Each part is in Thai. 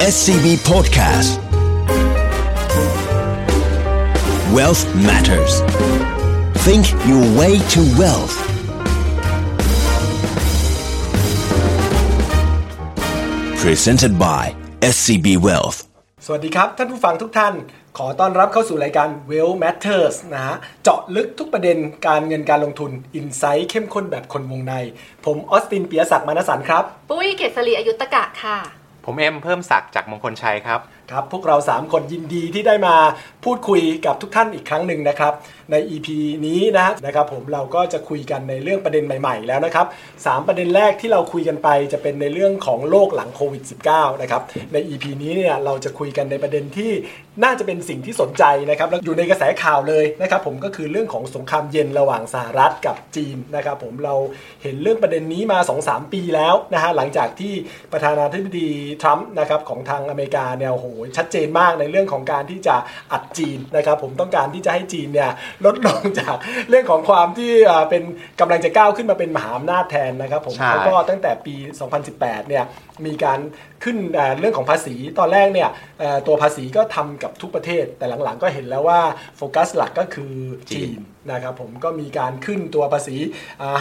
SCB Podcast Wealth Matters Think your way to wealth Presented by SCB Wealth สวัสดีครับ ท่านผู้ฟังทุกท่าน ขอต้อนรับเข้าสู่รายการ Well Matters นะฮะ เจาะลึกทุกประเด็นการเงินการลงทุนอินไซต์เข้มข้นแบบคนวงใน ผมออสตินเปียศักดิ์มานสันครับ ปุ้ยเกษรีอายุตกะค่ะ ผมเอ็มเพิ่มศักดิ์จากมงคลชัยครับ ครับพวกเรา 3 คนยินดีที่ได้มาพูดคุยกับทุกท่านอีกครั้งหนึ่งนะครับ ใน EP นี้นะนะครับผมเราก็จะคุยกันในเรื่องประเด็นใหม่ๆ แล้วนะครับสามประเด็นแรกที่เราคุยกันไปจะเป็นในเรื่องของโลกหลังโควิด -19 นะครับใน EP นี้เนี่ยเราจะคุยกันในประเด็นที่น่าจะเป็นสิ่งที่สนใจนะครับแล้วอยู่ในกระแสข่าวเลยนะครับผมก็คือเรื่องของสงครามเย็นระหว่างสหรัฐกับจีนนะครับผมเราเห็นเรื่องประเด็นนี้มา 2-3 ปีแล้วนะฮะหลังจากที่ประธานาธิบดีทรัมป์นะครับของทางอเมริกาเนี่ยโหชัดเจนมากในเรื่องของการที่จะอัดจีนนะครับผมต้องการที่จะให้จีนเนี่ยลดลงจากเรื่องของความที่อ่าเป็นกำลังจะก้าวขึ้นมาเป็นมหาอำนาจแทนนะครับผมใช่เขาก็ตั้งแต่ปี 2018 เนี่ยมีการ ขึ้นเอ่อเรื่องของภาษีตอนแรกเนี่ยเอ่อตัวภาษีก็ทำกับทุกประเทศ แต่หลังๆก็เห็นแล้วว่าโฟกัสหลักก็คือจีนนะครับผมก็มีการขึ้นตัวภาษี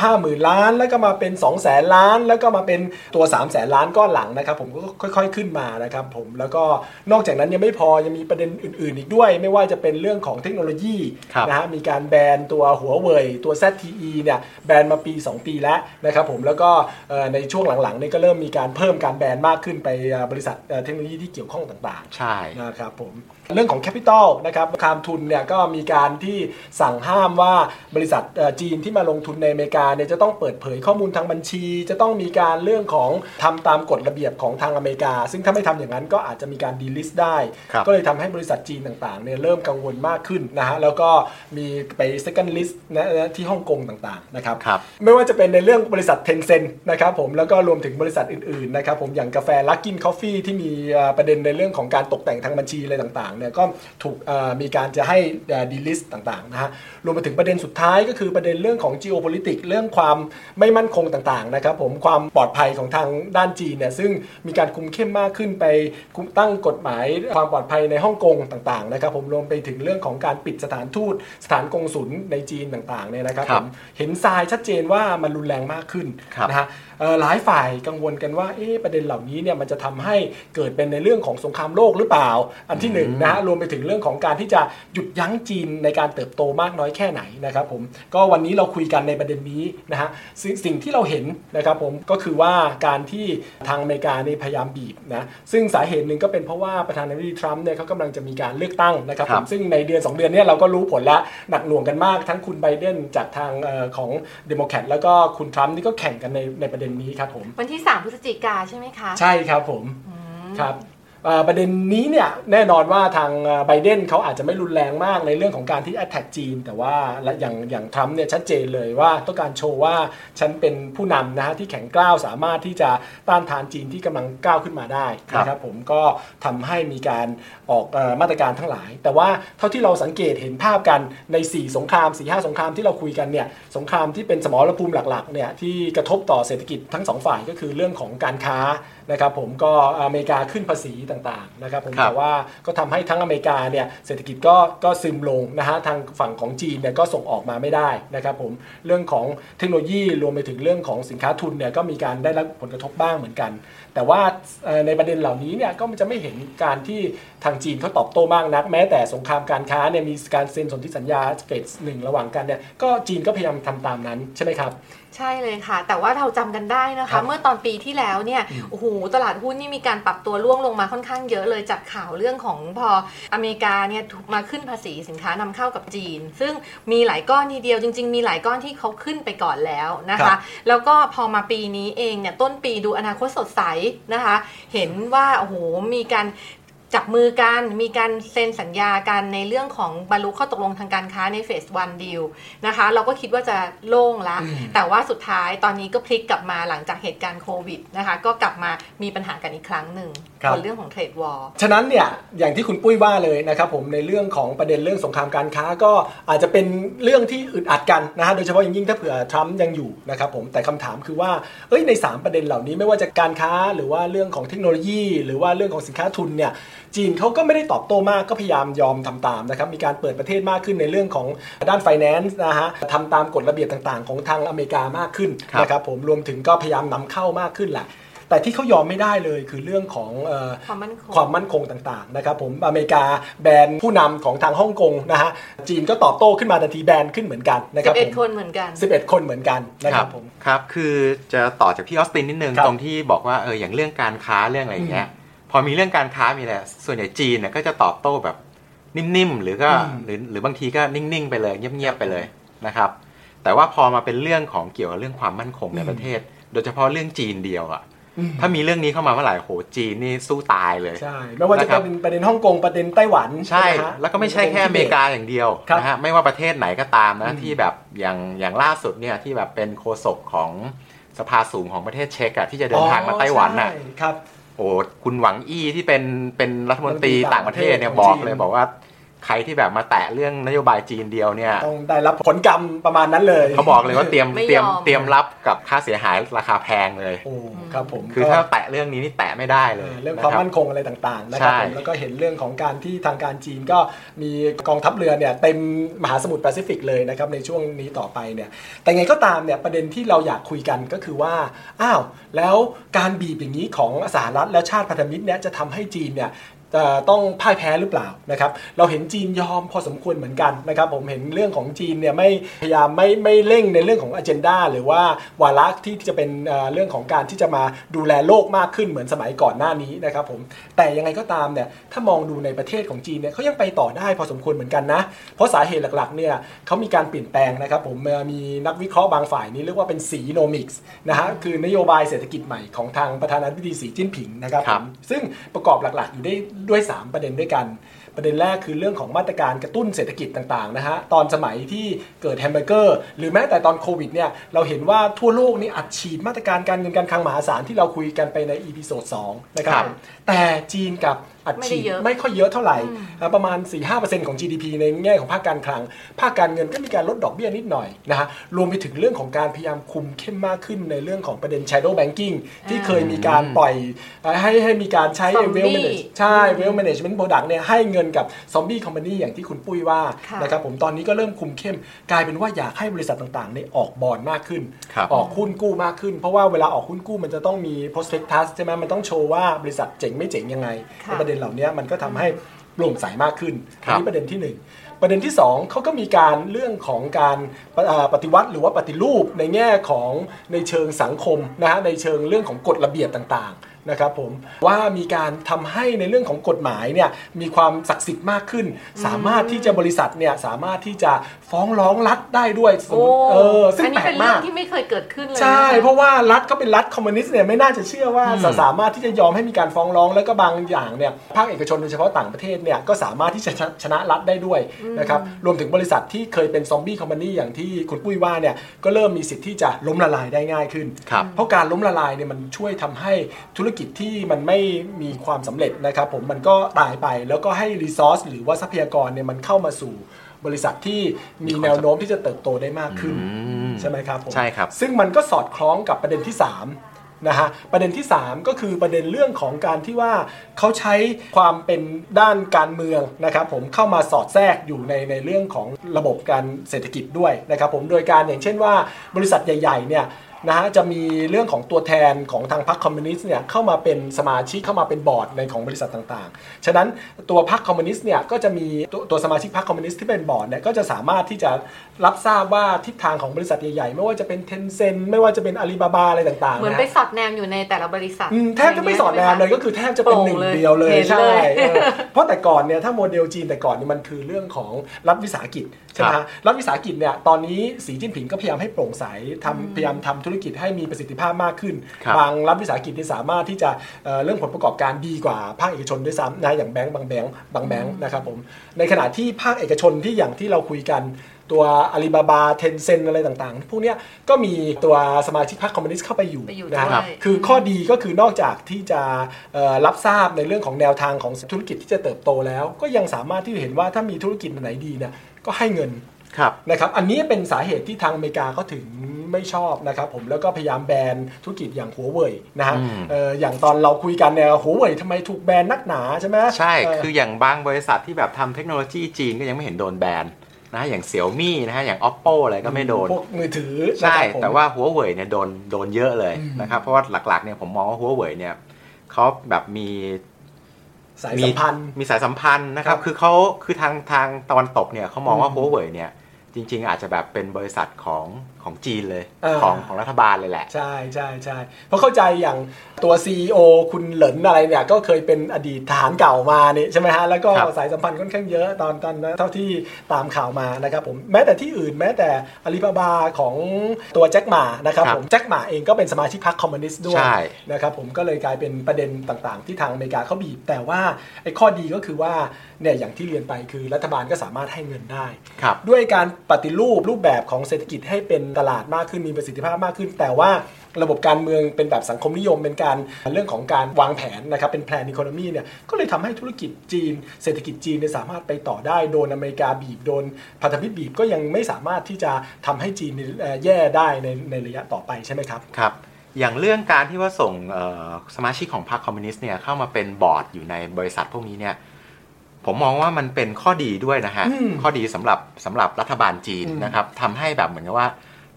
ห้าหมื่นล้าน แล้วก็มาเป็น2องแสนล้าน แล้วก็มาเป็นตัว3ามแสนล้านก้อนหลังนะครับผมก็ค่อยๆขึ้นมานะครับผมแล้วก็นอกจากนั้นยังไม่พอยังมีประเด็นอื่น ๆ อีกด้วย ไม่ว่าจะเป็นเรื่องของเทคโนโลยีครับนะฮะมีการแบนตัวหัวเว่ยตัว ZTE เนี่ยแบนมาปี 2 ปีแล้วนะครับผมแล้วก็เอ่อในช่วงหลังๆเนี่ยก็เริ่มมีการเพิ่มการแบนมากขึ้นไปเอ่อบริษัทเอ่อเทคโนโลยีที่เกี่ยวข้องต่างๆ ใช่นะครับผมเรื่องของ capital นะครับคามทุนเนี่ยก็มีการที่สั่งห้ามว่าบริษัทเอ่อจีนที่มาลงทุนในอเมริกาเนี่ยจะต้องเปิดเผยข้อมูลทางบัญชี จะต้องมีการเรื่องของทำตามกฎระเบียบของทางอเมริกา ซึ่งถ้าไม่ทำอย่างนั้นก็อาจจะมีการ delist ได้ครับก็เลยทำให้บริษัทจีนต่างๆเนี่ยเริ่มกังวลมากขึ้นนะฮะแล้วก็มีไป second list นะนะที่ฮ่องกงต่างๆนะครับครับไม่ว่าจะเป็นในเรื่องบริษัท Tencent นะครับผมแล้วก็รวมถึงบริษัทอื่นๆนะครับผมอย่างกาแฟ Luckin Coffee ที่มีเอ่อประเด็นในเรื่องของการตกแต่งทางบัญชีอะไรต่างๆเนี่ยก็ถูกเอ่อมีการจะให้ดีลิสต์ต่างๆนะฮะรวมไปถึงประเด็นสุดท้ายก็คือประเด็นเรื่องของ geopolitics เรื่องความไม่มั่นคงต่างๆนะครับผมความปลอดภัยของทางด้านจีนเนี่ยซึ่งมีการคุมเข้มมากขึ้นไปคุมตั้งกฎหมายความปลอดภัยในฮ่องกงต่างๆนะครับผมรวมไปถึงเรื่องของการปิดสถานทูตสถานกงศุลในจีนต่างๆเนี่ยนะครับครัผบมเห็นทรายชัดเจนว่ามันรุนแรงมากขึ้นครับนะฮะเอ่อหลายฝ่ายกังวลกันว่าเอ๊ะประเด็นเหล่านี้เนี่ยมันจะทำให้เกิดเป็นในเรื่องของสงครามโลกหรือเปล่า อันที่หนึ่งนะฮะรวมไปถึงเรื่องของการที่จะหยุดยั้งจีนในการเติบโตมากน้อยแค่ไหนนะครับผมก็วันนี้เราคุยกันในประเด็นนี้นะฮะสิ่งสิ่งที่เราเห็นนะครับผมก็คือว่าการที่ทางอเมริกานี่พยายามบีบนะซึ่งสาเหตุหนึ่งก็เป็นเพราะว่าประธานาธิบดีทรัมป์เนี่ยเขากำลังจะมีการเลือกตั้งนะครับรบซึ่งในเดือน 2 เดือนเนี้เราก็รู้ผลแล้วหนักหน่วงกันมากทั้งคุณไบเดนจากทางออของเดโมแครตแล้วก็คุณทรัมป์นี่ก็แข่งกันในในประเด็นนี้ครับผม วันที่ 3 พฤศจิกาใช่ไหมคะ ใช่ครับผมครับเอ่อ ประเด็นนี้เนี่ยแน่นอนว่าทางไบเดนเขาอาจจะไม่รุนแรงมากในเรื่องของการที่ attack จีน แต่ว่าและอย่างอย่างทรัมป์เนี่ยชัดเจนเลยว่าต้องการโชว์ว่าฉันเป็นผู้นำนะฮะที่แข็งกร้าวสามารถที่จะต้านทานจีนที่กำลังก้าวขึ้นมาได้ครับนะครับผมก็ทำให้มีการออกเอ่อมาตรการทั้งหลาย แต่ว่าเท่าที่เราสังเกตเห็นภาพกันใน 4 สงคราม 4 5 สงครามที่เราคุยกันเนี่ยสงครามที่เป็นสมรภูมิหลักๆเนี่ยที่กระทบต่อเศรษฐกิจทั้งสองฝ่ายก็คือเรื่องของการค้านะครับผมก็อเมริกาขึ้นภาษีต่างๆนะครับผมครับแต่ว่าก็ทำให้ทั้งอเมริกาเนี่ยเศรษฐกิจก็ก็ซึมลงนะฮะทางฝั่งของจีนเนี่ยก็ส่งออกมาไม่ได้นะครับผมเรื่องของเทคโนโลยีรวมไปถึงเรื่องของสินค้าทุนเนี่ยก็มีการได้รับผลกระทบบ้างเหมือนกัน แต่ว่าเอ่อในประเด็นเหล่านี้เนี่ยก็มันจะไม่เห็นการที่ทางจีนเขาตอบโต้มากนัก แม้แต่สงครามการค้าเนี่ยมีการเซ็นสนธิสัญญาเฟสหนึ่งระหว่างกันเนี่ยก็จีนก็พยายามทำตามนั้นใช่ไหมครับ ใช่เลยค่ะ แต่ว่าเราจำกันได้นะครัคะบเมื่อตอนปีที่แล้วเนี่ยโอ้โหตลาดหุ้นนี่มีการปรับตัวร่วงลงมาค่อนข้างเยอะเลยจากข่าวเรื่องของพออเมริกาเนี่ยถูกมาขึ้นภาษีสินค้านำเข้ากับจีน ซึ่งมีหลายก้อนทีเดียวจริง ๆ มีหลายก้อนที่เขาขึ้นไปก่อนแล้วนะครัคะแล้วก็พอมาปีนี้เองเนี่ยต้นปีดูอนาคตสดใสนะคะ เห็นว่าโอ้โหมีการ จับมือกันมีการเซ็นสัญญากันในเรื่องของบรรลุข้อตกลงทางการค้าในเฟสวันดีลนะคะ เราก็คิดว่าจะโล่งละ แต่ว่าสุดท้ายตอนนี้ก็พลิกกลับมาหลังจากเหตุการณ์โควิดนะคะ ก็กลับมามีปัญหากันอีกครั้งหนึ่งครับบนเรื่องของเทรดวอลฉะนั้นเนี่ยอย่างที่คุณปุ้ยว่าเลยนะครับผมในเรื่องของประเด็นเรื่องสงครามการค้าก็อาจจะเป็นเรื่องที่อึดอัดกันนะฮะโดยเฉพาะอย่างยิ่งถ้าเผื่อทรัมป์ยังอยู่นะครับผมแต่คำถามคือว่าเอ้ยใน 3 ประเด็นเหล่านี้ไม่ว่าจะการค้าหรือว่าเรื่องของเทคโนโลยี หรือว่าเรื่องของสินค้าทุนเนี่ย จีนเขาก็ไม่ได้ตอบโต้มากก็พยายามยอมทำตามนะครับมีการเปิดประเทศมากขึ้นในเรื่องของด้าน finance นะฮะทำตามกฎระเบียบต่างๆ ของทางอเมริกามากขึ้นครับนะครับผมรวมถึงก็พยายามนำเข้ามากขึ้นแหละแต่ที่เขายอมไม่ได้เลยคือเรื่องของเอ่อความมั่นคงความมั่นคงต่างๆนะครับผมอเมริกาแบนผู้นำของทางฮ่องกงนะฮะจีนก็ตอบโต้ขึ้นมาทันทีแบนขึ้นเหมือนกันนะครับผม11 คนเหมือนกัน 11 คนเหมือนกันนะครับผมครับคือจะต่อจากพี่ออสตินนิดนึงครับตรงที่บอกว่าเอออย่างเรื่องการค้าเรื่องอะไรอย่างเงี้ย พอมีเรื่องการค้ามีอะไรส่วนใหญ่จีนเนี่ยก็จะตอบโต้แบบนิ่มๆหรือก็อืมหรือหรือบางทีก็นิ่งๆไปเลยเงียบๆไปเลยนะครับ แต่ว่าพอมาเป็นเรื่องของเกี่ยวกับเรื่องความมั่นคงในประเทศ โดยเฉพาะเรื่องจีนเดียวอะอืมถ้ามีเรื่องนี้เข้ามาเมื่อไหร่โหจีนนี่สู้ตายเลยใช่ไม่ว่าจะนะครับเป็นประเด็นฮ่องกงประเด็นไต้หวันใช่ไหมฮะแล้วก็ไม่ใช่แค่อเมริกาอย่างเดียวครับนะฮะไม่ว่าประเทศไหนก็ตามนะอืมที่แบบอย่างอย่างล่าสุดเนี่ยที่แบบเป็นโฆษกของสภาสูงของประเทศเช็กอะที่จะเดินทางมาไต้หวันน่ะใช่ครับ โอ้คุณหวังอี้ที่เป็นเป็นรัฐมนตรีรัฐมนตรีต่างประเทศเนี่ยต่างประบเทศอกเลยบอกว่า ใครที่แบบมาแตะเรื่องนโยบายจีนเดียวเนี่ยต้องได้รับผลกรรมประมาณนั้นเลยเขาบอกเลยว่าเตรียมไม่ยอมเตรียมเตรียมรับกับค่าเสียหายราคาแพงเลยโอ้ครับผมคือก็ถ้าแตะเรื่องนี้นี่แตะไม่ได้เลย เรื่องนะความรับมั่นคงอะไรต่างๆนะครับใช่ผมแล้วก็เห็นเรื่องของการที่ทางการจีนก็มีกองทัพเรือเนี่ยเต็มมหาสมุทรแปซิฟิกเลยนะครับในช่วงนี้ต่อไปเนี่ยแต่ไงก็ตามเนี่ยประเด็นที่เราอยากคุยกันก็คือว่าอ้าวแล้วการบีบอย่างนี้ของสหรัฐและชาติพันธมิตรเนี่ยจะทำให้จีนเนี่ย จะต้องพ่ายแพ้หรือเปล่านะครับ เราเห็นจีนยอมพอสมควรเหมือนกันนะครับ ผมเห็นเรื่องของจีนเนี่ยไม่พยายามไม่ไม่เร่งในเรื่องของอ g e n d a หรือว่าวาระที่จะเป็นเอ่อเรื่องของการที่จะมาดูแลโลกมากขึ้นเหมือนสมัยก่อนหน้านี้นะครับผมแต่ยังไงก็ตามเนี่ยถ้ามองดูในประเทศของจีนเนี่ยเขายังไปต่อได้พอสมควรเหมือนกันนะ เพราะสาเหตุหลักๆเนี่ยเขามีการเปลี่ยนแปลงนะครับผมเอ่อมีนักวิเคราะห์บางฝ่ายนี้เรียกว่าเป็น Xinomics นะฮะคือนโยบายเศรษฐกิจใหม่ของทางประธานาธิบดีสีจิ้นผิงนะครับครับผมซึ่งประกอบหลักๆอยู่ได้ด้วย 3 ประเด็นด้วยกัน ประเด็นแรกคือเรื่องของมาตรการกระตุ้นเศรษฐกิจต่างๆนะฮะตอนสมัยที่เกิดแฮมเบอร์เกอร์หรือแม้แต่ตอนโควิดเนี่ยเราเห็นว่าทั่วโลกนี่อัดฉีดมาตรการการเงินการคลังมหาศาลที่เราคุยกันไปใน episode 2นะครับครับผมแต่จีนกับ อัดฉีดไม่ได้เยอะไม่ค่อยเยอะเท่าไหร่อ่าประมาณ 4-5%ของ GDP ในแง่ของภาคการคลัง ภาคการเงินก็มีการลดดอกเบี้ยนิดหน่อยนะฮะรวมไปถึงเรื่องของการพยายามคุมเข้มมากขึ้นในเรื่องของประเด็น shadow banking ที่เคยมีการปล่อยเอ่อให้ให้มีการใช้ Zombie wealth manage ใช่ wealth management product เนี่ยให้เงินกับ zombie company อย่างที่คุณปุ้ยว่าค่ะนะครับผมตอนนี้ก็เริ่มคุมเข้ม กลายเป็นว่าอยากให้บริษัทต่างๆเนี่ยออกบอลมากขึ้นครับออกหุ้นกู้มากขึ้น เพราะว่าเวลาออกหุ้นกู้มันจะต้องมี prospectus ใช่ไหมมันต้องโชว์ว่าบริษัทเจ๋งไม่เจ๋งยังไงค่ะในประเด็นเหล่านี้มันก็ทำให้โปร่งใสมากขึ้นคอัรันบนี้ประเด็นที่หนึ่งประเด็นที่สองเขาก็มีการเรื่องของการปะอ่าปฏิวัติหรือว่าปฏิรูปในแง่ของในเชิงสังคมนะฮะในเชิงเรื่องของกฎระเบียบต่างๆ นะครับผมว่ามีการทำให้ในเรื่องของกฎหมายเนี่ยมีความศักดิ์สิทธิ์มากขึ้น สามารถที่จะบริษัทเนี่ยสามารถที่จะฟ้องร้องรัฐได้ด้วยสมโอ้มติเออซึ่งอันนี้แปลเป็กนเรื่อมางกที่ไม่เคยเกิดขึ้นเลยใช่นะคะเพราะว่ารัฐเขาเป็นรัฐคอมมิวนิสต์เนี่ยไม่น่าจะเชื่อว่าจะสามารถที่จะยอมให้มีการฟ้องร้องแล้วก็บางอย่างเนี่ยภาคเอกชนโดยเฉพาะต่างประเทศเนี่ยก็สามารถที่จะชนะชนะรัฐได้ด้วยนะครับรวมถึงบริษัทที่เคยเป็นซอมบี้คอมพานีอย่างที่คุณปุ้ยว่าเนี่ยก็เริ่มมีสิทธิ์ที่จะล้มละลายได้ง่ายขึ้นครับเพราะการล้มละลายเนี่ยมันช่วยทำให้ธุรกิจที่มันไม่มีความสำเร็จนะครับผมมันก็ตายไปแล้วก็ให้รีซอสหรือว่าทรัพยากรเนี่ยมันเข้ามาสู่บริษัทที่มีแนวโน้มที่จะเติบโตได้มากขึ้นอืมใช่ไหมครับผมใช่ครับ ซึ่งมันก็สอดคล้องกับประเด็นที่ 3 นะฮะประเด็นที่ 3 ก็คือประเด็นเรื่องของการที่ว่าเขาใช้ความเป็นด้านการเมืองนะครับผมเข้ามาสอดแทรกอยู่ในในเรื่องของระบบการเศรษฐกิจด้วยนะครับผมโดยการอย่างเช่นว่าบริษัทใหญ่ๆเนี่ย นะฮะจะมีเรื่องของตัวแทนของทางพรรคคอมมิวนิสต์เนี่ยเข้ามาเป็นสมาชิกเข้ามาเป็นบอร์ดในของบริษัทต่างๆ ฉะนั้นตัวพรรคคอมมิวนิสต์เนี่ยก็จะมีตัวตัวสมาชิกพรรคคอมมิวนิสต์ที่เป็นบอร์ดเนี่ยก็จะสามารถที่จะรับทราบว่าทิศทางของบริษัทใหญ่ๆ ไม่ว่าจะเป็น Tencent ไม่ว่าจะเป็นอาลีบาบาอะไรต่างๆเหมือนนะไปสอดแนมอยู่ในแต่ละบริษัทอืมแทบจะไม่สอดแนมเลยก็คือแทบจะเป็นหนึ่งโปร่งเลยเดียวเลยเห็นใช่เลยเออเพราะแต่ก่อนเนี่ยถ้าโมเดลจีนแต่ก่อนเนี่ยมันคือเรื่องของรัฐวิสาหกิจใช่ไหมครัฮะบรัฐวิสาหกิจเนี่ยตอนนี้สีจิ้นผิงก็พยายามให้โปร่งใสทำพยายามทำธุรกิจให้มีประสิทธิภาพมากขึ้นครับบางรัฐวิสาหกิจที่สามารถที่จะเอ่อเรื่องผลประกอบการดีกว่าภาคเอกชนด้วยซ้ำนะอย่างแบงก์บางแบงก์บางแบงก์นะครับผมในขณะที่ภาคเอกชนที่อย่างที่เราคุยกันตัวอาลีบาบาเทนเซนอะไรต่างๆ พวกเนี้ยก็มีตัวสมาชิกพรรคคอมมิวนิสต์เข้าไปอยู่ไปอยู่นะฮะด้วยคือข้อดีก็คือนอกจากที่จะเอ่อรับทราบในเรื่องของแนวทางของธุรกิจที่จะเติบโตแล้ว ก็ยังสามารถที่จะเห็นว่าถ้ามีธุรกิจไหนดีเนี่ยก็ให้เงินครับ นะครับอันนี้เป็นสาเหตุที่ทางอเมริกาเขาถึงไม่ชอบนะครับผมแล้วก็พยายามแบนธุรกิจอย่างหัวเว่ยนะฮะอืมเอ่ออย่างตอนเราคุยกันเนี่ยหัวเว่ยทำไมถูกแบนนักหนาใช่ไหมใช่เคืออย่างบางบริษัทที่แบบทำเทคโนโลยีจีนก็ยังไม่เห็นโดนแบนนะอย่างเสี่ยวมี่นะฮะอย่าง oppo อะไรก็ไม่โดนพวกมือถือใช่นะครับผมแต่ว่าหัวเว่ยเนี่ยโดนโดนเยอะเลยอืมนะครับเพราะว่าหลักๆเนี่ยผมมองว่าหัวเว่ยเนี่ยเขาแบบมีสายสัมพันธ์มีสายสัมพันธ์นะครับครับคือเขาคือทางทางตะวันตกเนี่ยเขามองว่าอืมหัวเว่ยเนี่ย จริง ๆ อาจจะแบบเป็นบริษัทของ ของจีนเลยอ่าของของรัฐบาลเลยแหละ ใช่ใช่ใช่เพราะเข้าใจอย่างตัว CEO คุณเหลินอะไรเนี่ย ก็เคยเป็นอดีตทหารเก่ามานี่ใช่ไหมฮะ แล้วก็ครับสายสัมพันธ์ค่อนข้างเยอะตอนตอนนั้นเท่าที่ตามข่าวมานะครับผมแม้แต่ที่อื่นแม้แต่อาลีบาบาของตัวแจ็คหมานะครับผมแจ็คหมาเองก็เป็นสมาชิกพรรคคอมมิวนิสต์ด้วยใช่นะครับผมก็เลยกลายเป็นประเด็นต่างๆ ที่ทางอเมริกาเขาบีบ แต่ว่าไอ้ข้อดีก็คือว่าเนี่ยอย่างที่เรียนไปคือรัฐบาลก็สามารถให้เงินได้ครับด้วยการปฏิรูปรูปแบบของเศรษฐกิจให้เป็นตลาดมากขึ้นมีประสิทธิภาพมากขึ้น แต่ว่าระบบการเมืองเป็นแบบสังคมนิยมเป็นการเรื่องของการวางแผนนะครับเป็นแพลนอีโคโนมีเนี่ยก็เลยทำให้ธุรกิจจีน เศรษฐกิจจีนเนี่ยสามารถไปต่อได้โดนอเมริกาบีบโดนพันธมิตรบีบก็ยังไม่สามารถที่จะทำให้จีนเอ่อแย่ได้ในในระยะต่อไปใช่ไหมครับครับอย่างเรื่องการที่ว่าส่งเอ่อสมาชิกของพรรคคอมมิวนิสต์เนี่ยเข้ามาเป็นบอร์ดอยู่ในบริษัทพวกนี้เนี่ยผมมองว่ามันเป็นข้อดีด้วยนะฮะอืมข้อดีสำหรับสำหรับรัฐบาลจีนอืมนะครับทำให้แบบเหมือนกับว่า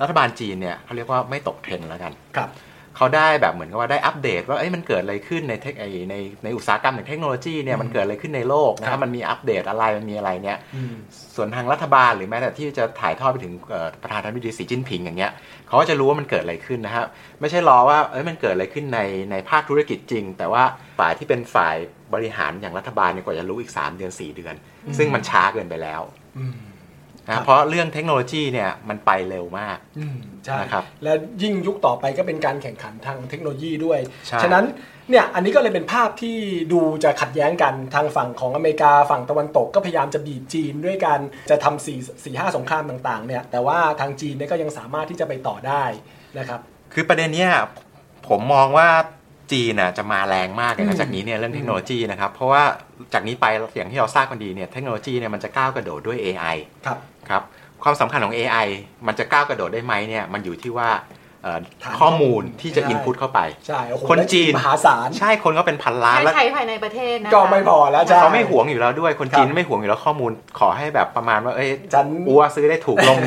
รัฐบาลจีนเนี่ยเขาเรียกว่าไม่ตกเทรนด์แล้วกันครับเขาได้แบบเหมือนกับว่าได้อัปเดต ว่าเอ้ยมันเกิดอะไรขึ้นใน tech ไอในในอุตสาหกรรมอย่างเทคโนโลยีเนี่ยมันเกิดอะไรขึ้นในโลกนะครัฮะบมันมีอัปเดตอะไรมันมีอะไรเนี่ยอืมส่วนทางรัฐบาลหรือแม้แต่ที่จะถ่ายทอดไปถึงเอ่อประธานาธิบดีสีจิ้นผิงอย่างเงี้ยเขาก็จะรู้ว่ามันเกิดอะไรขึ้นนะฮะไม่ใช่รอว่าเอ้ยมันเกิดอะไรขึ้นในในภาคธุรกิจจริง แต่ว่าฝ่ายที่เป็นฝ่ายบริหารอย่างรัฐบาลเนี่ยกว่าจะรู้อีก 3 เดือน 4 เดือน ซึ่งมันช้าเกินไปแล้วอืมครั นะบเพราะเรื่องเทคโนโลยีเนี่ยมันไปเร็วมากอืมใช่นะครับและยิ่งยุคต่อไปก็เป็นการแข่งขันทางเทคโนโลยีด้วยใช่ฉะนั้นเนี่ยอันนี้ก็เลยเป็นภาพที่ดูจะขัดแย้งกันทางฝั่งของอเมริกาฝั่งตะวันตกก็พยายามจะบีบจีนด้วยการจะทำสี่สี่ห้าสงครามต่างๆเนี่ยแต่ว่าทางจีนเนี่ยก็ยังสามารถที่จะไปต่อได้นะครับคือประเด็นเนี้ยผมมองว่า จีนน่ะจะมาแรงมากเลยอืนะมจากนี้เนี่ยเรื่องเทคโนโลยีนะครับ เพราะว่าจากนี้ไปอย่างที่เราทราบกันดีเนี่ยเทคโนโลยีเนี่ยมันจะก้าวกระโดดด้วย AI ครับครับความสำคัญของ AI มันจะก้าวกระโดดได้ไหมเนี่ยมันอยู่ที่ว่าเอ่อฐาน ข้อมูลข้อมูลที่จะใช่อินพุตเข้าไปใช่โอ้โหคนและจีนมหาศาล ใช่คนก็เป็นพันล้านให้แล้วใช้ภายในประเทศนะคะก็ไม่พอแล้วใช่เขาไม่หวงอยู่แล้วด้วย คนจีนครับไม่หวงอยู่แล้วข้อมูล ขอให้แบบประมาณว่า เอ้ยฉันอัวซื้อได้ถูกลง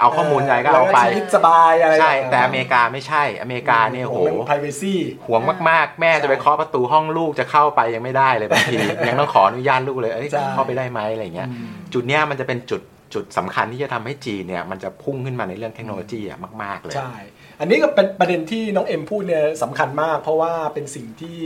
เอาข้อมูลอะไรก็เอาไปแล้วชีวิตสบายอะไร ใช่อย่างเงี้ยแต่อเมริกาไม่ใช่ อเมริกาเนี่ยโหเรื่อง privacy หวงมากๆ แม่จะไปเคาะประตูห้องลูกจะเข้าไปยังไม่ได้เลยบางที ยังต้องขออนุญาตลูกเลย เอ้ยใช่เข้าไปได้ไหมอะไรเงี้ย จุดเนี้ยมันจะเป็นจุดจุดสำคัญที่จะทำให้จีนเนี่ยมันจะพุ่งขึ้นมาในเรื่องเทคโนโลยีอะมาก ๆ เลย ใช่ อันนี้ก็เป็นประเด็นที่น้องเอ็มพูดเนี่ยสำคัญมาก เพราะว่าเป็นสิ่งที่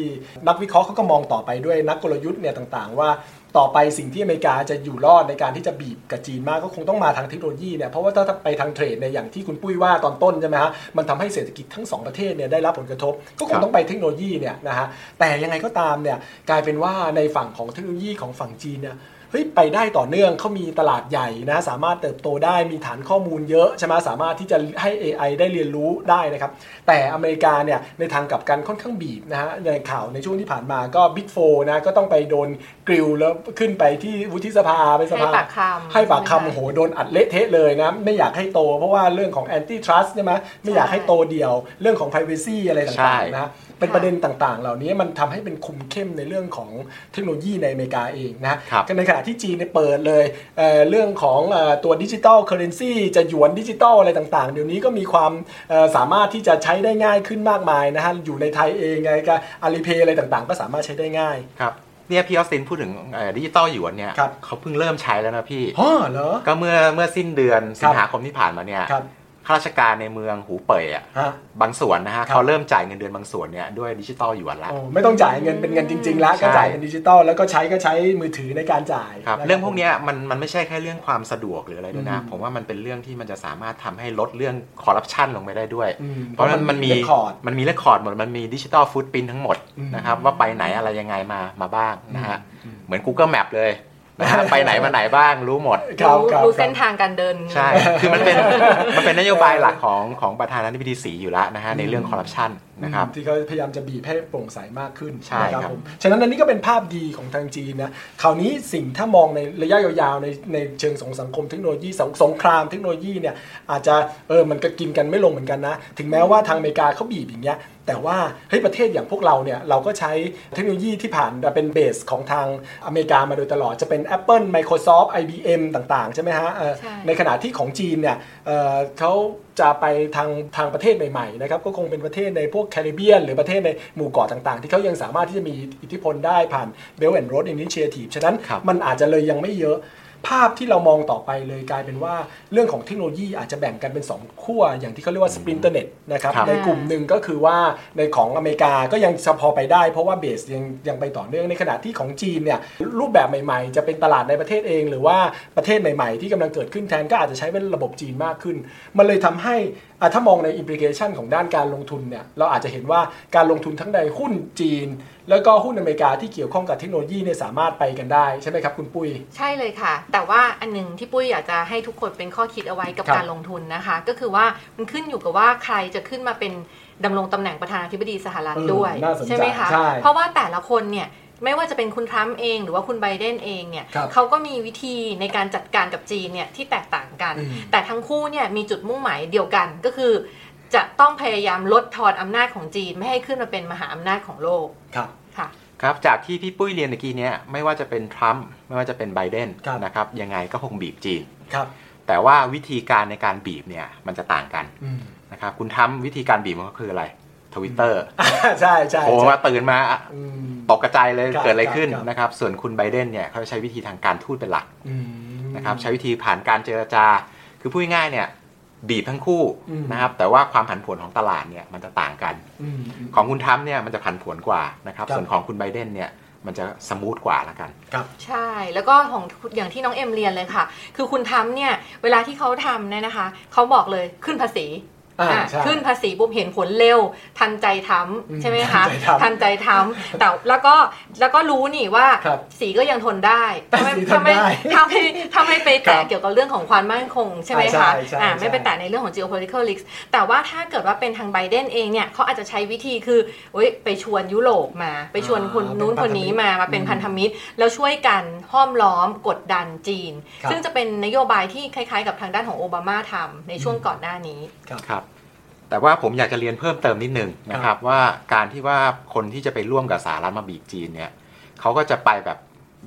นักวิเคราะห์เขาก็มองต่อไปด้วยนักกลยุทธ์เนี่ยต่างๆ ว่าต่อไปสิ่งที่อเมริกาจะอยู่รอดในการที่จะบีบกับจีนมากก็คงต้องมาทางเทคโนโลยีเนี่ยเพราะว่าถ้าไปทางเทรดเนี่ยอย่างที่คุณปุ้ยว่าตอนต้นใช่ไหมฮะมันทำให้เศรษฐกิจทั้งสองประเทศเนี่ยได้รับผลกระทบ ก็คงต้องไปเทคโนโลยีเนี่ยนะฮะแต่ยังไงก็ตามเนี่ยกลายเป็นว่าในฝั่งของเทคโนโลยีของฝั่งจีนเนี่ย เฮ้ยไปได้ต่อเนื่องเขามีตลาดใหญ่นะสามารถเติบโตได้มีฐานข้อมูลเยอะใช่ไหมสามารถที่จะให้ AI ได้เรียนรู้ได้นะครับ แต่อเมริกาเนี่ยในทางกลับกันค่อนข้างบีบนะฮะในข่าวในช่วงที่ผ่านมาก็ Big Four นะก็ต้องไปโดน grill แล้วขึ้นไปที่วุฒิสภาไปสให้ภาปากคำให้ปากคำโอ้โหโดนอัดเละเทะเลยนะไม่อยากให้โตเพราะว่าเรื่องของ antitrust ใช่ไหมไม่อยากให้โตเดี่ยว เรื่องของ p r i เวซีอะไรใช่ต่างๆนะเป็นประเด็นต่างๆ เหล่านี้มันทำให้เป็นคุมเข้มในเรื่องของเทคโนโลยีในอเมริกาเองนะครับก็ในขณะที่จีนเนี่ยเปิดเลยเอ่อเรื่องของเอ่อตัว digital currency จะหยวนดิจิตอลอะไรต่างๆ เดี๋ยวนี้ก็มีความเอ่อสามารถที่จะใช้ได้ง่ายขึ้นมากมายนะฮะอยู่ในไทยเองไงก็อาลีเพย์อะไรต่างๆ ก็สามารถใช้ได้ง่ายครับเนี่ยพี่ออสตินพูดถึงดิจิตอลหยวนเนี่ยครับเขาเพิ่งเริ่มใช้แล้วนะพี่อ๋อเหรอก็เมื่อเมื่อสิ้นเดือนครับสิงหาคมที่ผ่านมาเนี่ยครับ ข้าราชการในเมืองหูเป่ยอะฮะ บางส่วนนะฮะครับเขาเริ่มจ่ายเงินเดือนบางส่วนเนี่ยด้วยดิจิตอลหยวนละ โอ้ไม่ต้องจ่ายเงินเป็นเงินจริงๆแล้วใช่ ก็จ่ายเป็นดิจิตอลแล้วก็ใช้ก็ใช้มือถือในการจ่ายครับนะ เรื่องพวกเนี้ยมันมันไม่ใช่แค่เรื่องความสะดวกหรืออะไรด้วยนะ อืม ผมว่ามันเป็นเรื่องที่มันจะสามารถทำให้ลดเรื่องคอร์รัปชันลงไปได้ด้วย อืมเพราะมันมันมี record มันมี record หมดมันมี digital footprint ทั้งหมดอืมนะครับว่าไปไหนอะไรยังไงมามาบ้างนะฮะ อืม เหมือน Google Map เลยนะฮะ ไปไหนมาไหนบ้างรู้หมดครับรู้ครับรู้ครับเส้นทางการเดินใช่คือมันเป็นมันเป็นนโยบายหลักของของประธานาธิบดีสีอยู่แล้วนะฮะในเรื่องคอร์รัปชัน นะครับที่เขาพยายามจะบีบให้โปร่งใสมากขึ้นใช่นะครับผมฉะนั้นอันนี้ก็เป็นภาพดีของทางจีนนะคราวนี้สิ่งถ้ามองในระยะยาวๆในในเชิงของสังคมเทคโนโลยีสงสงครามเทคโนโลยีเนี่ยอาจจะเออมันก็กินกันไม่ลงเหมือนกันนะ ถึงแม้ว่าทางอเมริกาเขาบีบอย่างเงี้ยแต่ว่าเฮ้ยประเทศอย่างพวกเราเนี่ยเราก็ใช้เทคโนโลยีที่ผ่านเป็นเบสของทางอเมริกามาโดยตลอดจะเป็น Apple Microsoft IBM ต่างๆ ใช่ไหมฮะเออใช่ในขณะที่ของจีนเนี่ยเอ่อเขาจะไปทางทางประเทศใหม่ๆนะครับก็คงเป็นประเทศในพวกแคริบเบียน หรือประเทศในหมู่เกาะต่างๆ ที่เขายังสามารถที่จะมีอิทธิพลได้ผ่าน Belt and Road Initiative ฉะนั้นครับมันอาจจะเลยยังไม่เยอะ ภาพที่เรามองต่อไปเลยกลายเป็นว่าเรื่องของเทคโนโลยีอาจจะแบ่งกันเป็น 2 ขั้วอย่างที่เขาเรียกว่า splinternet นะครับครับในกลุ่มหนึ่งก็คือว่าในของอเมริกาก็ยังจะพอไปได้ เพราะว่า base ยังยังไปต่อเนื่องในขณะที่ของจีนเนี่ยรูปแบบใหม่ๆ จะเป็นตลาดในประเทศเอง หรือว่าประเทศใหม่ ๆ ที่กำลังเกิดขึ้นแทนก็อาจจะใช้เป็นระบบจีนมากขึ้น มันเลยทำให้อะ ถ้ามองใน implication ของด้านการลงทุนเนี่ยเราอาจจะเห็นว่าการลงทุนทั้งในหุ้นจีน แล้วก็หุ้นอเมริกาที่เกี่ยวข้องกับเทคโนโลยีเนี่ยสามารถไปกันได้ใช่ไหมครับคุณปุ้ย ใช่เลยค่ะ แต่ว่าอันหนึ่งที่ปุ้ยอยากจะให้ทุกคนเป็นข้อคิดเอาไว้กับครับการลงทุนนะคะ ก็คือว่ามันขึ้นอยู่กับว่าใครจะขึ้นมาเป็นดำรงตำแหน่งประธานาธิบดีสหรัฐเออด้วยน่าสนใจใช่ไหมคะใช่เพราะว่าแต่ละคนเนี่ย ไม่ว่าจะเป็นคุณทรัมป์เอง หรือว่าคุณไบเดนเองเนี่ยครับเขาก็มีวิธีในการจัดการกับจีนเนี่ยที่แตกต่างกันอืมแต่ทั้งคู่เนี่ยมีจุดมุ่งหมายเดียวกันก็คือ จะต้องพยายามลดทอนอำนาจของจีนไม่ให้ขึ้นมาเป็นมหาอำนาจของโลกครับค่ะครับจากที่พี่ปุ้ยเรียนเมื่อกี้เนี้ยไม่ว่าจะเป็นทรัมป์ไม่ว่าจะเป็นไบเดนครับนะครับยังไงก็คงบีบจีนครับแต่ว่าวิธีการในการบีบเนี่ยมันจะต่างกันอืมนะครับคุณทรัมป์วิธีการบีบมันก็คืออะไร ทวิตเตอร์ใช่ใช่โผล่ใช่มาตื่นมาอะอืมตกกระจายเลยครับเกิดอะไรขึ้นครับนะครับ ส่วนคุณไบเดนเนี่ยเขาใช้วิธีทางการทูตเป็นหลักอืมนะครับใช้วิธีผ่านการเจรจา คือพูดง่ายๆเนี่ยบีบทั้งคู่อืมนะครับแต่ว่าความผันผวนของตลาดเนี่ยมันจะต่างกันอืมอืมของคุณทรัมป์เนี่ยมันจะผันผวนกว่านะครับครับส่วนของคุณไบเดนเนี่ยมันจะสมูทกว่าละกัน ครับ ใช่ แล้วก็ของอย่างที่น้องเอ็มเรียนเลยค่ะ คือคุณทำเนี่ย เวลาที่เขาทำเนี่ยนะคะ เขาบอกเลยขึ้นภาษีอ่าอะใช่ ขึ้นภาษีปุ๊บเห็นผลเร็ว ทันใจทอืมำใช่ไหมคะทันใจทำทันใจทำแต่แล้วก็แล้วก็รู้นี่ว่าครับสีก็ยังทนได้สีทถ้านไม่ได้ถ้าไม่ถ้าไม่ไปครัแตะบเกี่ยวกับเรื่องของความมั่นคงใช่ไหมใช่คะใช่อ่าใช่ไม่ไปแตะในเรื่องของ geopolitical risk แต่ว่าถ้าเกิดว่าเป็นทางไบเดนเองเนี่ยเขาอาจจะใช้วิธีคือเอ้ยไปชวนยุโรปมา ไปชวนคนอ่านู้นเป็นคนนี้พันธมิตรมามาเป็นอืมพันธมิตร แล้วช่วยกันห้อมล้อมกดดันจีนครับซึ่งจะเป็นนโยบายที่คล้ายๆ กับทางด้านของโอบามาทำในช่วงก่อนหน้านี้ครับครับ แต่ว่าผมอยากจะเรียนเพิ่มเติมนิดนึงนะครับ ว่าการที่ว่าคนที่จะไปร่วมกับสหรัฐมาบีบจีนเนี่ยเขาก็จะไปแบบ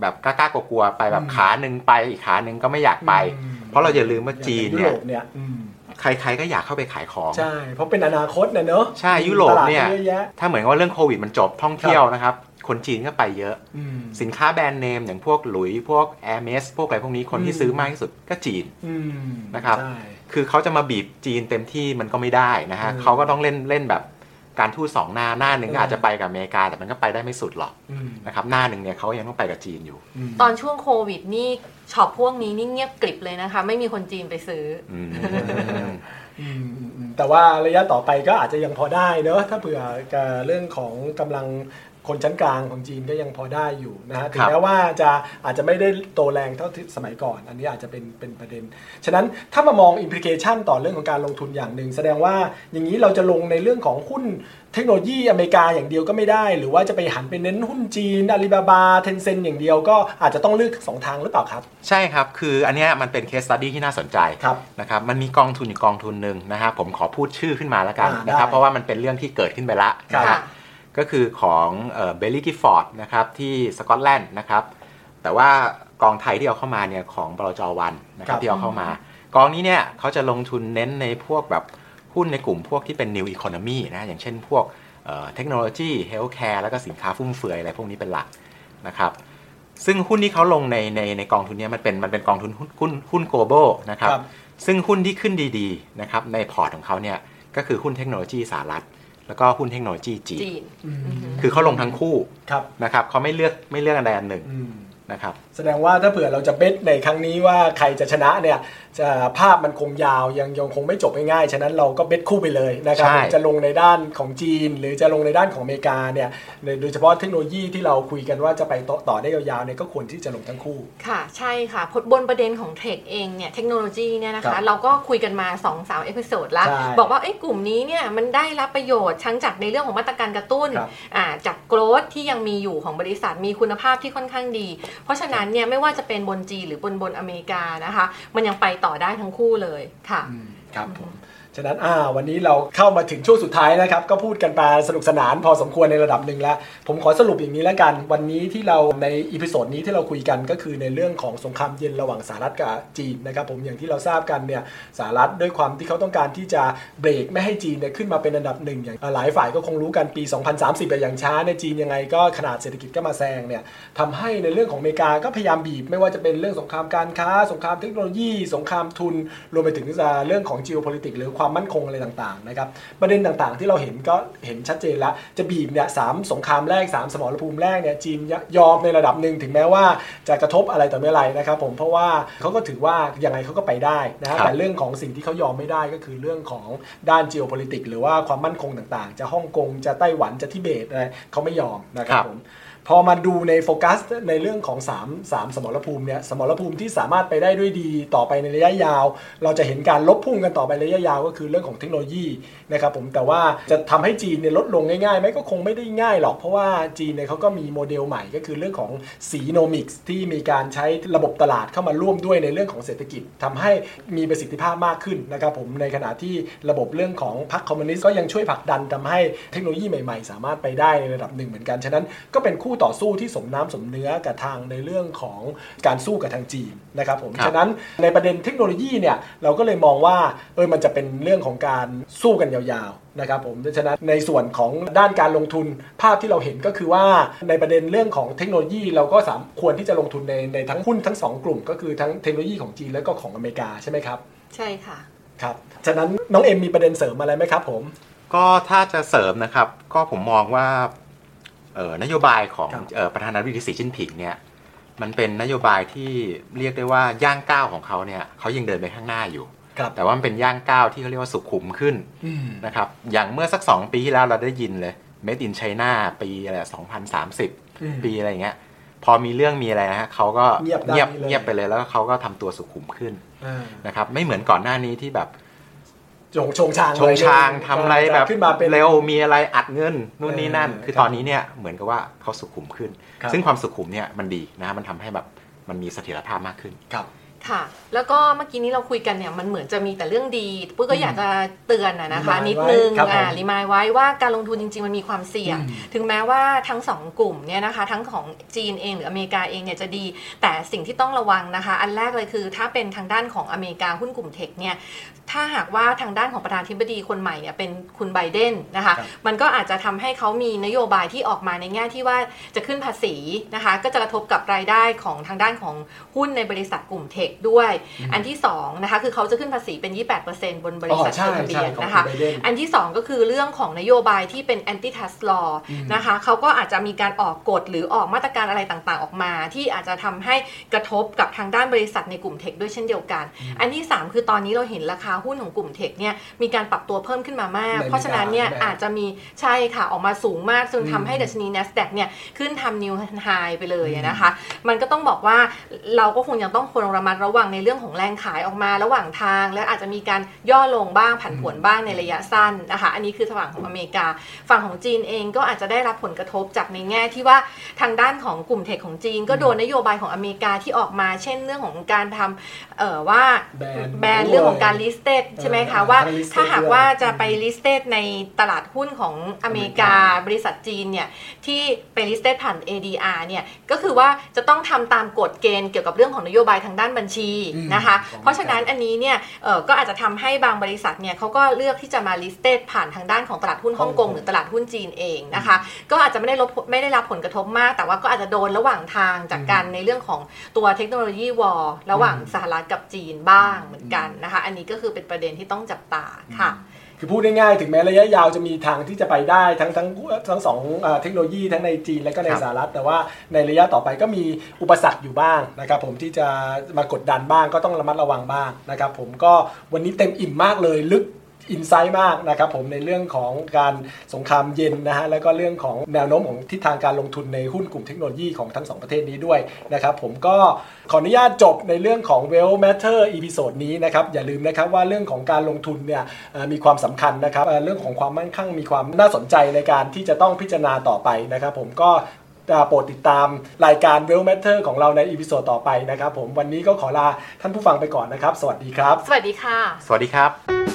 แบบกล้าๆกลัวๆไปแบบอืมขาหนึ่งไปอีกขาหนึ่งก็ไม่อยากไปอืมเพราะเราอย่าลืมว่าจีนยุเนี่โรยปเนี่ยอืมใครๆก็อยากเข้าไปขายของ ใช่ เพราะเป็นอนาคตนะเนอะใช่ยุโรปเนี่ยตลาดเยอะแยะถ้าเหมือนกับว่าเรื่องโควิดมันจบท่องเที่ยวนะครับ คนจีนก็ไปเยอะอืมสินค้าแบรนด์เนมอย่างพวกหลุย พวก Air m e s พวกอะไรพวกนี้คนที่อืมซื้อมากที่สุดก็จีนอืมนะครับใช่ คือเขาจะมาบีบจีนเต็มที่มันก็ไม่ได้นะฮะอืมเขาก็ต้องเล่นเล่นแบบการทูตสองหน้าหน้าหนึ่งอืก็มอาจจะไปกับอเมริกา แต่มันก็ไปได้ไม่สุดหรอกอืมนะครับหน้าหนึ่งเนี่ยเขายังต้องไปกับจีนอยู่มตอนช่วงโควิดนี่ช็อปพวกนี้นี่เงียบกริบเลยนะคะ ไม่มีคนจีนไปซื้ออืมอืมอืมอืมแต่ว่าระยะต่อไปก็อาจจะยังพอได้เนอะถ้าเผื่อกับเรื่องของกำลัง คนชั้นกลางของจีนก็ยังพอได้อยู่นะฮะถึงแม้ว่าจะอาจจะไม่ได้โตแรงเท่าที่สมัยก่อน อันนี้อาจจะเป็นเป็นประเด็น ฉะนั้นถ้ามามองอิมพลิเคชันต่อเรื่องของการลงทุนอย่างหนึ่ง แสดงว่าอย่างนี้เราจะลงในเรื่องของหุ้นเทคโนโลยีอเมริกาอย่างเดียวก็ไม่ได้ หรือว่าจะไปหันไปเน้นหุ้นจีน Alibaba Tencent อย่างเดียวก็อาจจะต้องเลือกสองทางหรือเปล่าครับ ใช่ครับ คืออันเนี้ยมันเป็น case study ที่น่าสนใจครับนะครับมันมีกองทุนอยู่กองทุนหนึ่งนะฮะผมขอพูดชื่อขึ้นมาแล้วกันอ่านะครับได้เพราะว่ามันเป็นเรื่องที่เกิดขึ้นไปละครับนะฮะ ก็คือของ Baillie Gifford นะครับที่สกอตแลนด์นะครับ แต่ว่ากองไทยที่เอาเข้ามาเนี่ยของบลจ.วรรณนะครัครับที่เอาเข้ามากองนี้เนี่ยเขาจะลงทุนเน้นในพวกแบบหุ้นในกลุ่มพวกที่เป็น new economy นะอย่างเช่นพวกเอ่อเทคโนโลยี healthcare แล้วก็สินค้าฟุ่มเฟือยอะไรพวกนี้เป็นหลักนะครับซึ่งหุ้นที่เขาลงในในในกองทุนเนี้ยมันเป็นมันเป็นกองทุนหุ้นหุ้นหุ้น global นะครับครับ ซึ่งหุ้นที่ขึ้นดีๆนะครับในพอร์ตของเขาเนี่ยก็คือหุ้นเทคโนโลยีสหรัฐ แล้วก็หุ้นเทคโนโลยีจีน จีนอืมอือฮึคือเขาลงทั้งคู่ครับนะครับเขาไม่เลือกไม่เลือกอันใดอันหนึ่งอืมนะครับ แสดงว่าถ้าเผื่อเราจะ bet ในครั้งนี้ว่าใครจะชนะเนี่ยจะภาพมันคงยาวยังยังคงไม่จบง่ายๆฉะนั้นเราก็ bet คู่ไปเลยนะครับใช่จะลงในด้านของจีน หรือจะลงในด้านของอเมริกาเนี่ยในโดยเฉพาะเทคโนโลยีที่เราคุยกันว่าจะไปต่อต่อได้ยาวๆเนี่ยก็ควรที่จะลงทั้งคู่ ค่ะใช่ค่ะพบนประเด็นของเทคเองเนี่ยเทคโนโลยีเนี่ยนะครัคะบเราก็คุยกันมา2 สาม episode ละใช่บอกว่าเอ้ยกลุ่มนี้เนี่ยมันได้รับประโยชน์ทั้งจากในเรื่องของมาตรการกระตุ้นครับอ่าจากโกรธที่ยังมีอยู่ของบริษัทมีคุณภาพที่ค่อนข้างดี เพราะฉะนั้นเนี่ยไม่ว่าจะเป็นบนจีหรือบนบนอเมริกานะคะ มันยังไปต่อได้ทั้งคู่เลยค่ะครับผม ฉะนั้นอ่าวันนี้เราเข้ามาถึงช่วงสุดท้ายนะครับ ก็พูดกันมาสนุกสนานพอสมควรในระดับหนึ่งแล้ว ผมขอสรุปอย่างนี้แล้วกัน วันนี้ที่เราในอีพิโซดนี้ที่เราคุยกันก็คือในเรื่องของสงครามเย็นระหว่างสหรัฐกับจีนนะครับผมอย่างที่เราทราบกันเนี่ยสหรัฐด้วยความที่เขาต้องการที่จะเบรกไม่ให้จีนเนี่ยขึ้นมาเป็นอันดับหนึ่งอย่างหลายฝ่ายก็คงรู้กันปี 2030อย่างช้าในจีนยังไงก็ขนาดเศรษฐกิจก็มาแซงเนี่ยทำให้ในเรื่องของอเมริกาก็พยายามบีบไม่ว่าจะเป็นเรื่องสงครามการค้า สงครามเทคโนโลยี สงครามทุน รวมไปถึงเรื่องของ geopolitics หรือความมั่นคงอะไรต่างๆนะครับประเด็นต่างๆ ที่เราเห็นก็เห็นชัดเจนแล้วจะบีบเนี่ยสามสงครามแรก 3 สมรภูมิแรกเนี่ยจีนยอมในระดับหนึ่งถึงแม้ว่าจะกระทบอะไรต่อไม่อะไรนะครับผมเพราะว่าเขาก็ถือว่ายังไงเขาก็ไปได้นะฮะครับแต่เรื่องของสิ่งที่เขายอมไม่ได้ก็คือเรื่องของด้าน geopolitics หรือว่าความมั่นคงต่างๆ จะฮ่องกงจะไต้หวันจะทิเบตอะไรเขาไม่ยอมนะครับผม พอมาดูในโฟกัสในเรื่องของ 3 3 สมรภูมิเนี่ยสมรภูมิที่สามารถไปได้ด้วยดีต่อไปในระยะยาว เราจะเห็นการลบพุ่งกันต่อไประยะยาวก็คือเรื่องของเทคโนโลยีนะครับผมแต่ว่าจะทำให้จีนเนี่ยลดลงง่ายๆไหมก็คงไม่ได้ง่ายหรอกเพราะว่าจีนเนี่ยเขาก็มีโมเดลใหม่ก็คือเรื่องของสีโนมิกส์ที่มีการใช้ระบบตลาดเข้ามาร่วมด้วยในเรื่องของเศรษฐกิจทำให้มีประสิทธิภาพมากขึ้นนะครับผมในขณะที่ระบบเรื่องของพรรคคอมมิวนิสต์ก็ยังช่วยผลักดันทำให้เทคโนโลยีใหม่ๆ สามารถไปได้ในระดับหนึ่งเหมือนกันฉะนั้นก็เป็นคู่ต่อสู้ที่สมน้ำสมเนื้อกับทางในเรื่องของการสู้กับทางจีนนะครับผมครับฉะนั้นในประเด็นเทคโนโลยีเนี่ยเราก็เลยมองว่าเออมันจะเป็นเรื่องของการสู้กันยาวๆนะครับผมฉะนั้นในส่วนของด้านการลงทุนภาพที่เราเห็นก็คือว่าในประเด็นเรื่องของเทคโนโลยีเราก็สามควรที่จะลงทุนในในทั้งหุ้นทั้งสองกลุ่ม ก็คือทั้งเทคโนโลยีของจีนแล้วก็ของอเมริกาใช่ไหมครับ ใช่ค่ะครับ ฉะนั้นน้องเอ็มมีประเด็นเสริมอะไรไหมครับผม ก็ถ้าจะเสริมนะครับ ก็ผมมองว่าเอ่อ นโยบายของครับเอ่อประธานาธิบดีสีจิ้นผิงเนี่ยมันเป็นนโยบายที่เรียกได้ว่าย่างก้าวของเขาเนี่ยเขายังเดินไปข้างหน้าอยู่ครับแต่ว่ามันเป็นย่างก้าวที่เขาเรียกว่าสุขุมขึ้นอืมนะครับอย่างเมื่อสัก 2 ปีที่แล้วเราได้ยินเลย Made in China ปีอะไร2030อืมปีอะไรอย่างเงี้ยพอมีเรื่องมีอะไรนะฮะเขาก็เงียบได้เงียบเลยเงียบไปเลยแล้วก็เขาก็ทำตัวสุขุมขึ้นอ่านะครับไม่เหมือนก่อนหน้านี้ที่แบบ ชงชงชางชงชางทำอะไรแบบขึ้นมาเป็นเร็วมีอะไรอัดเงินนู่นนี่นั่นเออคือครับตอนนี้เนี่ยเหมือนกับว่าเขาสุขุมขึ้นครับซึ่งความสุขุมเนี่ยมันดีนะฮะมันทำให้แบบมันมีเสถียรภาพมากขึ้นครับ ค่ะ แล้วก็เมื่อกี้นี้เราคุยกันเนี่ยมันเหมือนจะมีแต่เรื่องดีปุ้ยก็อยากจะเตือนนะนะคะ Remind นิดนึงไว้ครับผมอ่ารีมายไว้ว่าการลงทุนจริง ๆ มันมีความเสี่ยงอืมถึงแม้ว่าทั้งสองกลุ่มเนี่ยนะคะ ทั้งของจีนเองหรืออเมริกาเองเนี่ยจะดี แต่สิ่งที่ต้องระวังนะคะ อันแรกเลยคือ ถ้าเป็นทางด้านของอเมริกาหุ้นกลุ่มเทคเนี่ยถ้าหากว่าทางด้านของประธานาธิบดีคนใหม่เนี่ยเป็นคุณไบเดนนะคะครับมันก็อาจจะทำให้เขามีนโยบายที่ออกมาในแง่ที่ว่าจะขึ้นภาษีนะคะ ก็จะกระทบกับรายได้ของทางด้านของหุ้นในบริษัทกลุ่มเทคด้วย อันที่2นะคะคือเขาจะขึ้นภาษีเป็น 28%บนบริษัทอ๋อใช่จดทะเบียนใช่ของนะคะคุณ Biden อันที่ 2 ก็คือเรื่องของนโยบายที่เป็น anti trust law นะคะเขาก็อาจจะมีการออกกฎหรือออกมาตรการอะไรต่างๆ ออกมา ที่อาจจะทำให้กระทบกับทางด้านบริษัทในกลุ่มเทคด้วยเช่นเดียวกัน อันที่ 3 คือตอนนี้เราเห็นราคาหุ้นของกลุ่มเทคเนี่ยมีการปรับตัวเพิ่มขึ้นมามากในเพราะฉะนั้นเนี่ยอเมริกาอาจจะมีใช่ค่ะออกมาสูงมากจนอืมทำให้ดัชนี NASDAQ เนี่ยขึ้นทำ new high ไปเลยนะคะ มันก็ต้องบอกว่าเราก็คงยังต้องควรระมัดระวังในเรื่องของแรงขายออกมาระหว่างทาง และอาจจะมีการย่อลงบ้างผันผวนบ้างในระยะสั้นนะคะอันนี้คือฝั่งของอเมริกา ฝั่งของจีนเองก็อาจจะได้รับผลกระทบจากในแง่ที่ว่าทางด้านของกลุ่มเทคของจีน ก็โดนนโยบายของอเมริกาที่ออกมา เช่นเรื่องของการทำเอ่อว่าแบนแบนเรื่องของการ listed ใช่ไหมคะเออว่าทั้ง listed ถ้าหากด้วยว่าจะไป listed ในตลาดหุ้นของอเมริกาบริษัทจีนเนี่ยที่ไป listed ผ่าน ADR เนี่ยก็คือว่าจะต้องทำตามกฎเกณฑ์เกี่ยวกับเรื่องของนโยบายทางด้านบัญญชีอืมนะคะของเพราะฉะนั้นอันนี้เนี่ยเอ่อก็อาจจะทำให้บางบริษัทเนี่ยเขาก็เลือกที่จะมา listed ผ่านทางด้านของตลาดหุ้นฮ่องกงหรือตลาดหุ้นจีนเองนะคะ ก็อาจจะไม่ได้รับไม่ได้รับผลกระทบมาก แต่ว่าก็อาจจะโดนระหว่างทางจากการในเรื่องของตัวเทคโนโลยีวอลระหว่างสหรัฐกับจีนบ้างเหมือนกันนะคะ อันนี้ก็คือเป็นประเด็นที่ต้องจับตาค่ะ คือพูดง่ายๆถึงแม้ระยะยาวจะมีทางที่จะไปได้ทั้งทั้งทั้งสองเอ่อเทคโนโลยีทั้งในจีนและก็ในสหรัฐ แต่ว่าในระยะต่อไปก็มีอุปสรรคอยู่บ้างนะครับผมที่จะมากดดันบ้างก็ต้องระมัดระวังบ้างนะครับผมก็วันนี้เต็มอิ่มมากเลยลึก อินไซต์มากนะครับผมในเรื่องของการสงครามเย็นนะฮะแล้วก็เรื่องของแนวโน้มของทิศทางการลงทุนในหุ้นกลุ่มเทคโนโลยีของทั้งสองประเทศนี้ด้วยนะครับผมก็ขออนุญาตจบในเรื่องของ Well Matter episode นี้นะครับอย่าลืมนะครับว่าเรื่องของการลงทุนเนี่ยเอ่อมีความสำคัญนะครับเอ่อเรื่องของความมั่นคงมีความน่าสนใจในการที่จะต้องพิจารณาต่อไปนะครับผมก็อ่าโปรดติดตามรายการ Well Matter ของเราในอีพิโซดต่อไปนะครับผมวันนี้ก็ขอลาท่านผู้ฟังไปก่อนนะครับ สวัสดีครับ สวัสดีค่ะ สวัสดีครับ